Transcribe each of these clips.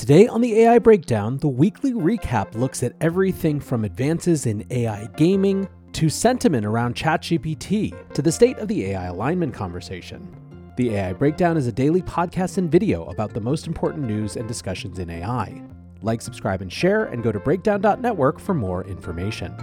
Today on the AI Breakdown, the weekly recap looks at everything from advances in AI gaming to sentiment around ChatGPT to the state of the AI alignment conversation. The AI Breakdown is a daily podcast and video about the most important news and discussions in AI. Like, subscribe, and share, and go to breakdown.network for more information.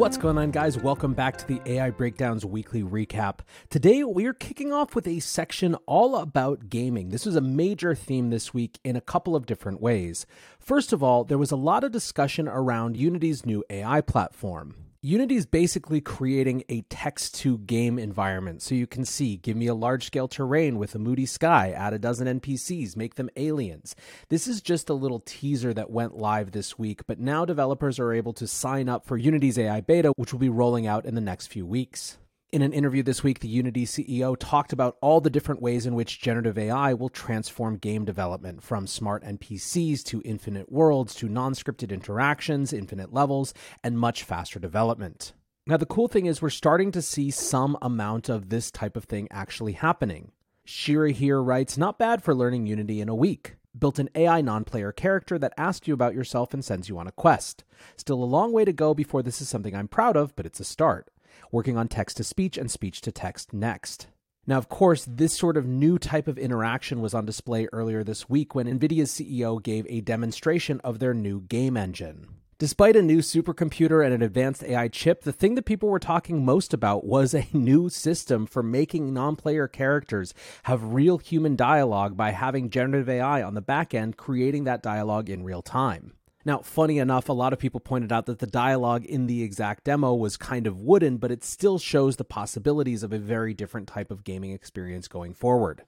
What's going on, guys? Welcome back to the AI Breakdowns weekly recap. Today, we are kicking off with a section all about gaming. This was a major theme this week in a couple of different ways. First of all, there was a lot of discussion around Unity's new AI platform. Unity is basically creating a text to game environment. So you can see, give me a large scale terrain with a moody sky, add a dozen NPCs, make them aliens. This is just a little teaser that went live this week, but now developers are able to sign up for Unity's AI beta, which will be rolling out in the next few weeks. In an interview this week, the Unity CEO talked about all the different ways in which generative AI will transform game development, from smart NPCs to infinite worlds to non scripted interactions, infinite levels, and much faster development. Now, the cool thing is, we're starting to see some amount of this type of thing actually happening. Shira here writes Not bad for learning Unity in a week. Built an AI non player character that asks you about yourself and sends you on a quest. Still a long way to go before this is something I'm proud of, but it's a start working on text to speech and speech to text next. Now, of course, this sort of new type of interaction was on display earlier this week when NVIDIA's CEO gave a demonstration of their new game engine. Despite a new supercomputer and an advanced AI chip, the thing that people were talking most about was a new system for making non player characters have real human dialogue by having generative AI on the back end creating that dialogue in real time. Now, funny enough, a lot of people pointed out that the dialogue in the exact demo was kind of wooden, but it still shows the possibilities of a very different type of gaming experience going forward.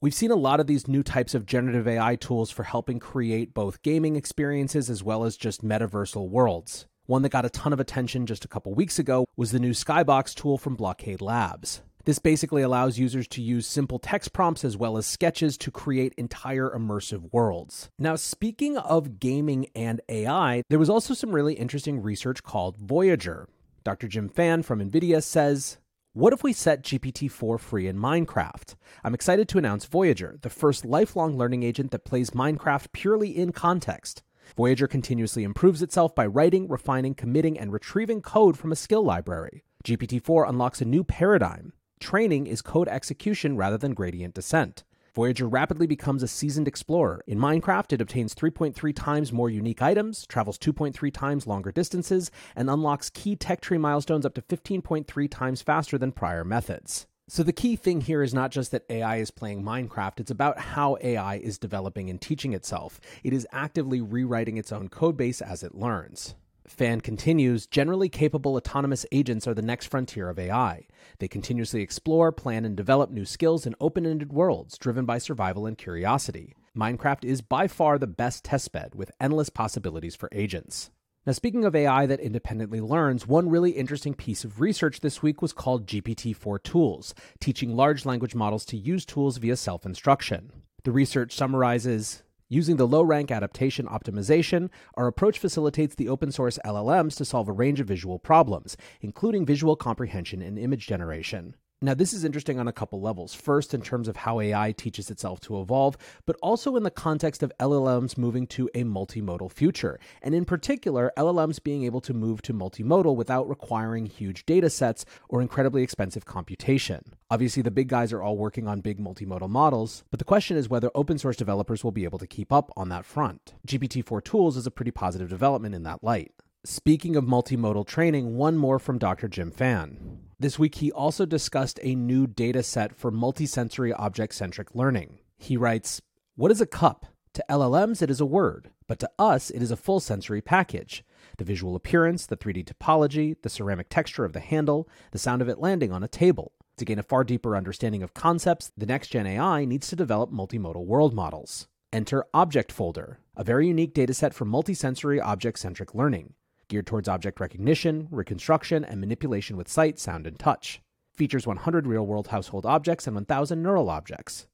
We've seen a lot of these new types of generative AI tools for helping create both gaming experiences as well as just metaversal worlds. One that got a ton of attention just a couple weeks ago was the new Skybox tool from Blockade Labs. This basically allows users to use simple text prompts as well as sketches to create entire immersive worlds. Now, speaking of gaming and AI, there was also some really interesting research called Voyager. Dr. Jim Fan from NVIDIA says, what if we set GPT 4 free in Minecraft? I'm excited to announce Voyager, the first lifelong learning agent that plays Minecraft purely in context. Voyager continuously improves itself by writing, refining, committing, and retrieving code from a skill library. GPT 4 unlocks a new paradigm. Training is code execution rather than gradient descent. Voyager rapidly becomes a seasoned explorer. In Minecraft, it obtains 3.3 times more unique items, travels 2.3 times longer distances, and unlocks key tech tree milestones up to 15.3 times faster than prior methods. So, the key thing here is not just that AI is playing Minecraft, it's about how AI is developing and teaching itself. It is actively rewriting its own codebase as it learns. Fan continues generally capable autonomous agents are the next frontier of AI. They continuously explore, plan, and develop new skills in open ended worlds driven by survival and curiosity. Minecraft is by far the best testbed with endless possibilities for agents. Now, speaking of AI that independently learns, one really interesting piece of research this week was called GPT 4 Tools, teaching large language models to use tools via self instruction. The research summarizes Using the low rank adaptation optimization, our approach facilitates the open source LLMs to solve a range of visual problems, including visual comprehension and image generation. Now, this is interesting on a couple levels. First, in terms of how AI teaches itself to evolve, but also in the context of LLMs moving to a multimodal future. And in particular, LLMs being able to move to multimodal without requiring huge data sets or incredibly expensive computation. Obviously, the big guys are all working on big multimodal models, but the question is whether open source developers will be able to keep up on that front. GPT 4 tools is a pretty positive development in that light. Speaking of multimodal training, one more from Dr. Jim Fan. This week, he also discussed a new data set for multisensory object centric learning. He writes What is a cup? To LLMs, it is a word, but to us, it is a full sensory package. The visual appearance, the 3D topology, the ceramic texture of the handle, the sound of it landing on a table. To gain a far deeper understanding of concepts, the next gen AI needs to develop multimodal world models. Enter Object Folder, a very unique dataset for multisensory object centric learning geared towards object recognition, reconstruction, and manipulation with sight, sound, and touch. Features 100 real world household objects and 1,000 neural objects.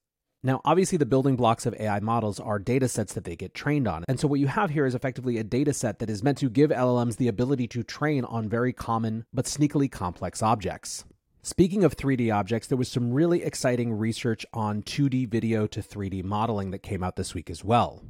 Now, obviously, the building blocks of AI models are data sets that they get trained on. And so, what you have here is effectively a data set that is meant to give LLMs the ability to train on very common but sneakily complex objects. Speaking of 3D objects, there was some really exciting research on 2D video to 3D modeling that came out this week as well.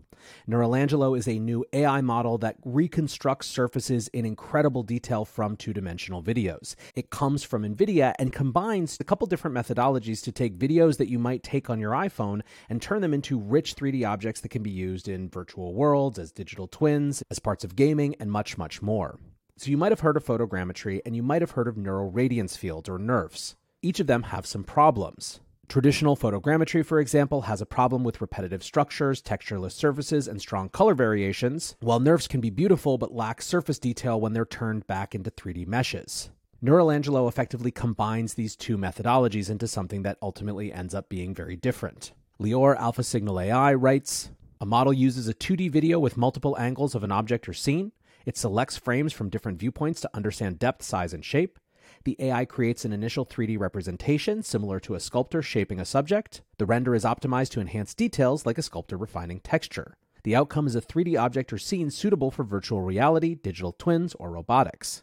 Neuralangelo is a new AI model that reconstructs surfaces in incredible detail from two dimensional videos. It comes from NVIDIA and combines a couple different methodologies to take videos that you might take on your iPhone and turn them into rich 3D objects that can be used in virtual worlds, as digital twins, as parts of gaming, and much, much more. So you might have heard of photogrammetry and you might have heard of neural radiance fields or NeRFs. Each of them have some problems. Traditional photogrammetry, for example, has a problem with repetitive structures, textureless surfaces, and strong color variations, while NeRFs can be beautiful but lack surface detail when they're turned back into 3D meshes. Neuralangelo effectively combines these two methodologies into something that ultimately ends up being very different. Lior Alpha Signal AI writes A model uses a 2D video with multiple angles of an object or scene it selects frames from different viewpoints to understand depth, size, and shape. The AI creates an initial 3D representation similar to a sculptor shaping a subject. The render is optimized to enhance details like a sculptor refining texture. The outcome is a 3D object or scene suitable for virtual reality, digital twins, or robotics.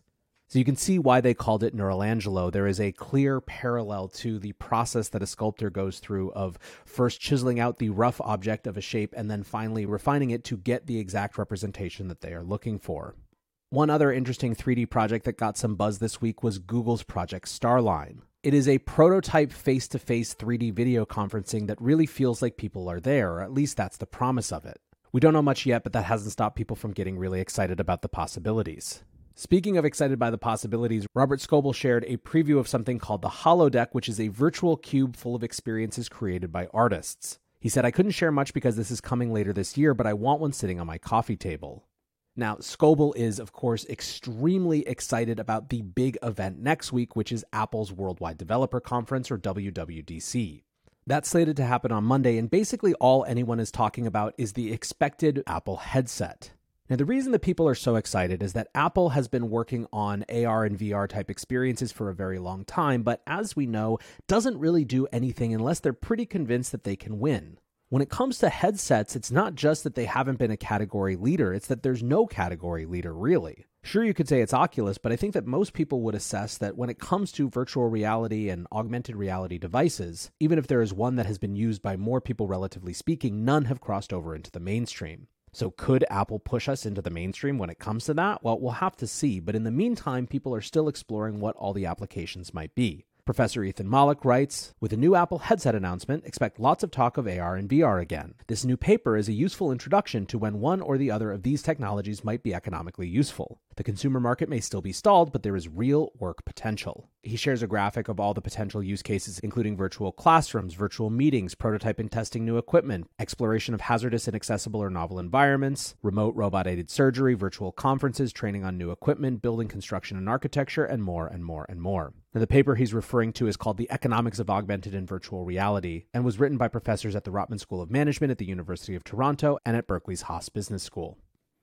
So you can see why they called it Neuralangelo. There is a clear parallel to the process that a sculptor goes through of first chiseling out the rough object of a shape and then finally refining it to get the exact representation that they are looking for. One other interesting 3D project that got some buzz this week was Google's Project Starline. It is a prototype face to face 3D video conferencing that really feels like people are there, or at least that's the promise of it. We don't know much yet, but that hasn't stopped people from getting really excited about the possibilities. Speaking of excited by the possibilities, Robert Scoble shared a preview of something called the Holodeck, which is a virtual cube full of experiences created by artists. He said, I couldn't share much because this is coming later this year, but I want one sitting on my coffee table. Now, Scoble is, of course, extremely excited about the big event next week, which is Apple's Worldwide Developer Conference, or WWDC. That's slated to happen on Monday, and basically all anyone is talking about is the expected Apple headset. Now, the reason that people are so excited is that Apple has been working on AR and VR type experiences for a very long time, but as we know, doesn't really do anything unless they're pretty convinced that they can win. When it comes to headsets, it's not just that they haven't been a category leader, it's that there's no category leader, really. Sure, you could say it's Oculus, but I think that most people would assess that when it comes to virtual reality and augmented reality devices, even if there is one that has been used by more people relatively speaking, none have crossed over into the mainstream. So, could Apple push us into the mainstream when it comes to that? Well, we'll have to see. But in the meantime, people are still exploring what all the applications might be. Professor Ethan Mollick writes With a new Apple headset announcement, expect lots of talk of AR and VR again. This new paper is a useful introduction to when one or the other of these technologies might be economically useful. The consumer market may still be stalled, but there is real work potential. He shares a graphic of all the potential use cases, including virtual classrooms, virtual meetings, prototyping testing new equipment, exploration of hazardous, and inaccessible, or novel environments, remote robot aided surgery, virtual conferences, training on new equipment, building construction and architecture, and more and more and more. Now, the paper he's referring to is called The Economics of Augmented and Virtual Reality and was written by professors at the Rotman School of Management at the University of Toronto and at Berkeley's Haas Business School.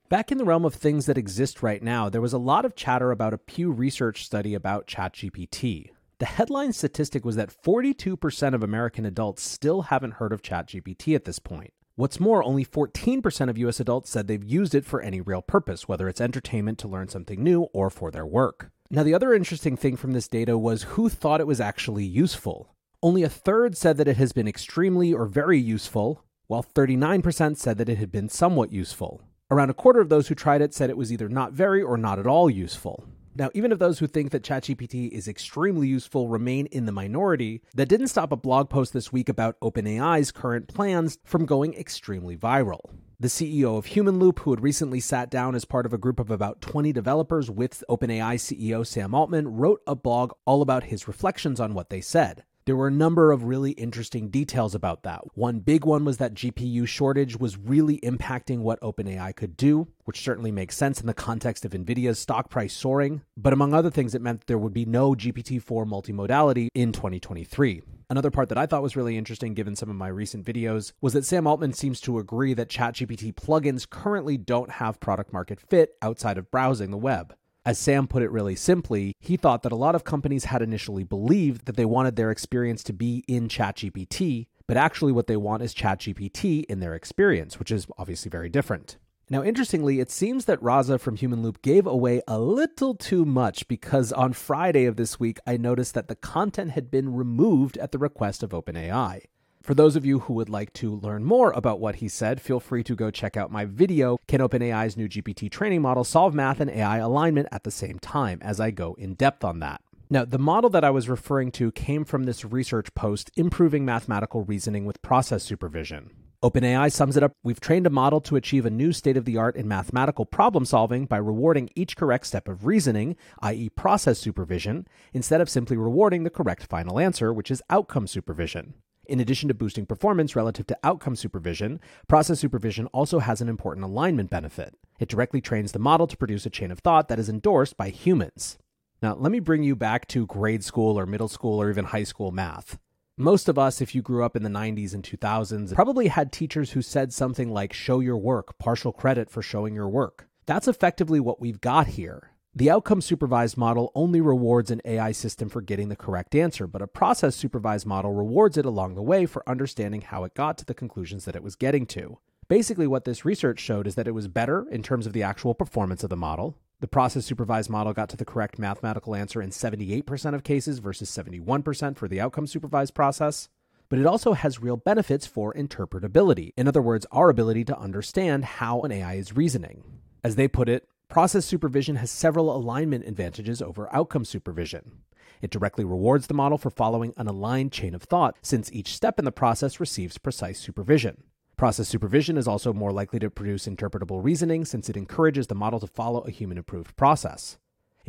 Back in the realm of things that exist right now, there was a lot of chatter about a Pew Research study about ChatGPT. The headline statistic was that 42% of American adults still haven't heard of ChatGPT at this point. What's more, only 14% of US adults said they've used it for any real purpose, whether it's entertainment to learn something new or for their work. Now, the other interesting thing from this data was who thought it was actually useful. Only a third said that it has been extremely or very useful, while 39% said that it had been somewhat useful. Around a quarter of those who tried it said it was either not very or not at all useful. Now, even if those who think that ChatGPT is extremely useful remain in the minority, that didn't stop a blog post this week about OpenAI's current plans from going extremely viral. The CEO of Humanloop, who had recently sat down as part of a group of about 20 developers with OpenAI CEO Sam Altman, wrote a blog all about his reflections on what they said. There were a number of really interesting details about that. One big one was that GPU shortage was really impacting what OpenAI could do, which certainly makes sense in the context of NVIDIA's stock price soaring. But among other things, it meant there would be no GPT 4 multimodality in 2023. Another part that I thought was really interesting, given some of my recent videos, was that Sam Altman seems to agree that ChatGPT plugins currently don't have product market fit outside of browsing the web. As Sam put it really simply, he thought that a lot of companies had initially believed that they wanted their experience to be in ChatGPT, but actually what they want is ChatGPT in their experience, which is obviously very different. Now, interestingly, it seems that Raza from Humanloop gave away a little too much because on Friday of this week, I noticed that the content had been removed at the request of OpenAI. For those of you who would like to learn more about what he said, feel free to go check out my video, Can OpenAI's new GPT training model solve math and AI alignment at the same time, as I go in depth on that. Now, the model that I was referring to came from this research post, Improving Mathematical Reasoning with Process Supervision. OpenAI sums it up We've trained a model to achieve a new state of the art in mathematical problem solving by rewarding each correct step of reasoning, i.e., process supervision, instead of simply rewarding the correct final answer, which is outcome supervision. In addition to boosting performance relative to outcome supervision, process supervision also has an important alignment benefit. It directly trains the model to produce a chain of thought that is endorsed by humans. Now, let me bring you back to grade school or middle school or even high school math. Most of us, if you grew up in the 90s and 2000s, probably had teachers who said something like, show your work, partial credit for showing your work. That's effectively what we've got here. The outcome supervised model only rewards an AI system for getting the correct answer, but a process supervised model rewards it along the way for understanding how it got to the conclusions that it was getting to. Basically, what this research showed is that it was better in terms of the actual performance of the model. The process supervised model got to the correct mathematical answer in 78% of cases versus 71% for the outcome supervised process. But it also has real benefits for interpretability. In other words, our ability to understand how an AI is reasoning. As they put it, process supervision has several alignment advantages over outcome supervision. It directly rewards the model for following an aligned chain of thought, since each step in the process receives precise supervision. Process supervision is also more likely to produce interpretable reasoning since it encourages the model to follow a human approved process.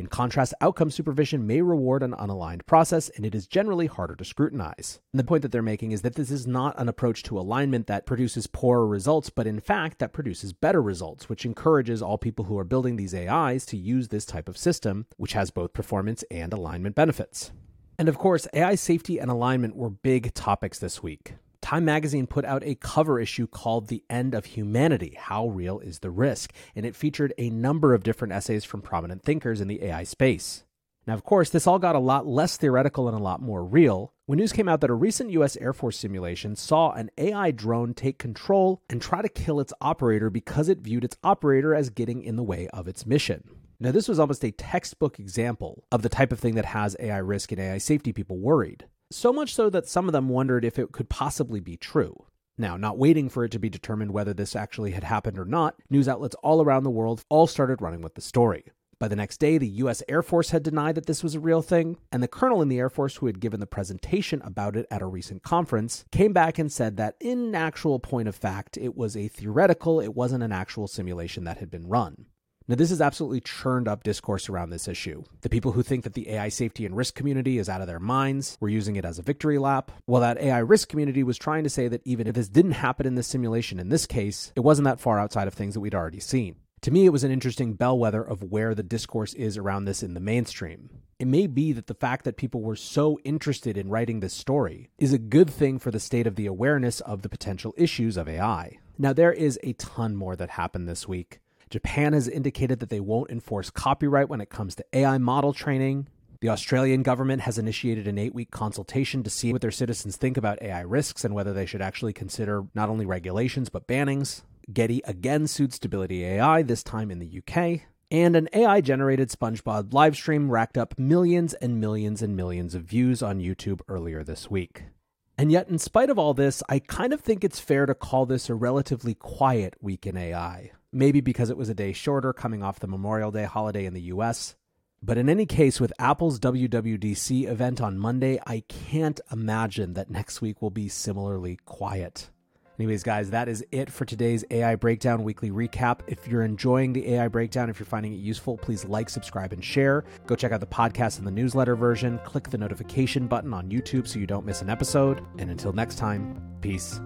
In contrast, outcome supervision may reward an unaligned process, and it is generally harder to scrutinize. And the point that they're making is that this is not an approach to alignment that produces poorer results, but in fact that produces better results, which encourages all people who are building these AIs to use this type of system, which has both performance and alignment benefits. And of course, AI safety and alignment were big topics this week. Time magazine put out a cover issue called The End of Humanity How Real is the Risk? And it featured a number of different essays from prominent thinkers in the AI space. Now, of course, this all got a lot less theoretical and a lot more real when news came out that a recent US Air Force simulation saw an AI drone take control and try to kill its operator because it viewed its operator as getting in the way of its mission. Now, this was almost a textbook example of the type of thing that has AI risk and AI safety people worried so much so that some of them wondered if it could possibly be true. Now, not waiting for it to be determined whether this actually had happened or not, news outlets all around the world all started running with the story. By the next day, the US Air Force had denied that this was a real thing, and the colonel in the Air Force who had given the presentation about it at a recent conference came back and said that, in actual point of fact, it was a theoretical, it wasn't an actual simulation that had been run. Now, this has absolutely churned up discourse around this issue. The people who think that the AI safety and risk community is out of their minds were using it as a victory lap, while that AI risk community was trying to say that even if this didn't happen in this simulation in this case, it wasn't that far outside of things that we'd already seen. To me, it was an interesting bellwether of where the discourse is around this in the mainstream. It may be that the fact that people were so interested in writing this story is a good thing for the state of the awareness of the potential issues of AI. Now, there is a ton more that happened this week. Japan has indicated that they won't enforce copyright when it comes to AI model training. The Australian government has initiated an eight week consultation to see what their citizens think about AI risks and whether they should actually consider not only regulations but bannings. Getty again sued Stability AI, this time in the UK. And an AI generated SpongeBob livestream racked up millions and millions and millions of views on YouTube earlier this week. And yet, in spite of all this, I kind of think it's fair to call this a relatively quiet week in AI maybe because it was a day shorter coming off the Memorial Day holiday in the US. But in any case, with Apple's WWDC event on Monday, I can't imagine that next week will be similarly quiet. Anyways, guys, that is it for today's AI Breakdown weekly recap. If you're enjoying the AI Breakdown, if you're finding it useful, please like, subscribe, and share. Go check out the podcast and the newsletter version. Click the notification button on YouTube so you don't miss an episode. And until next time, peace.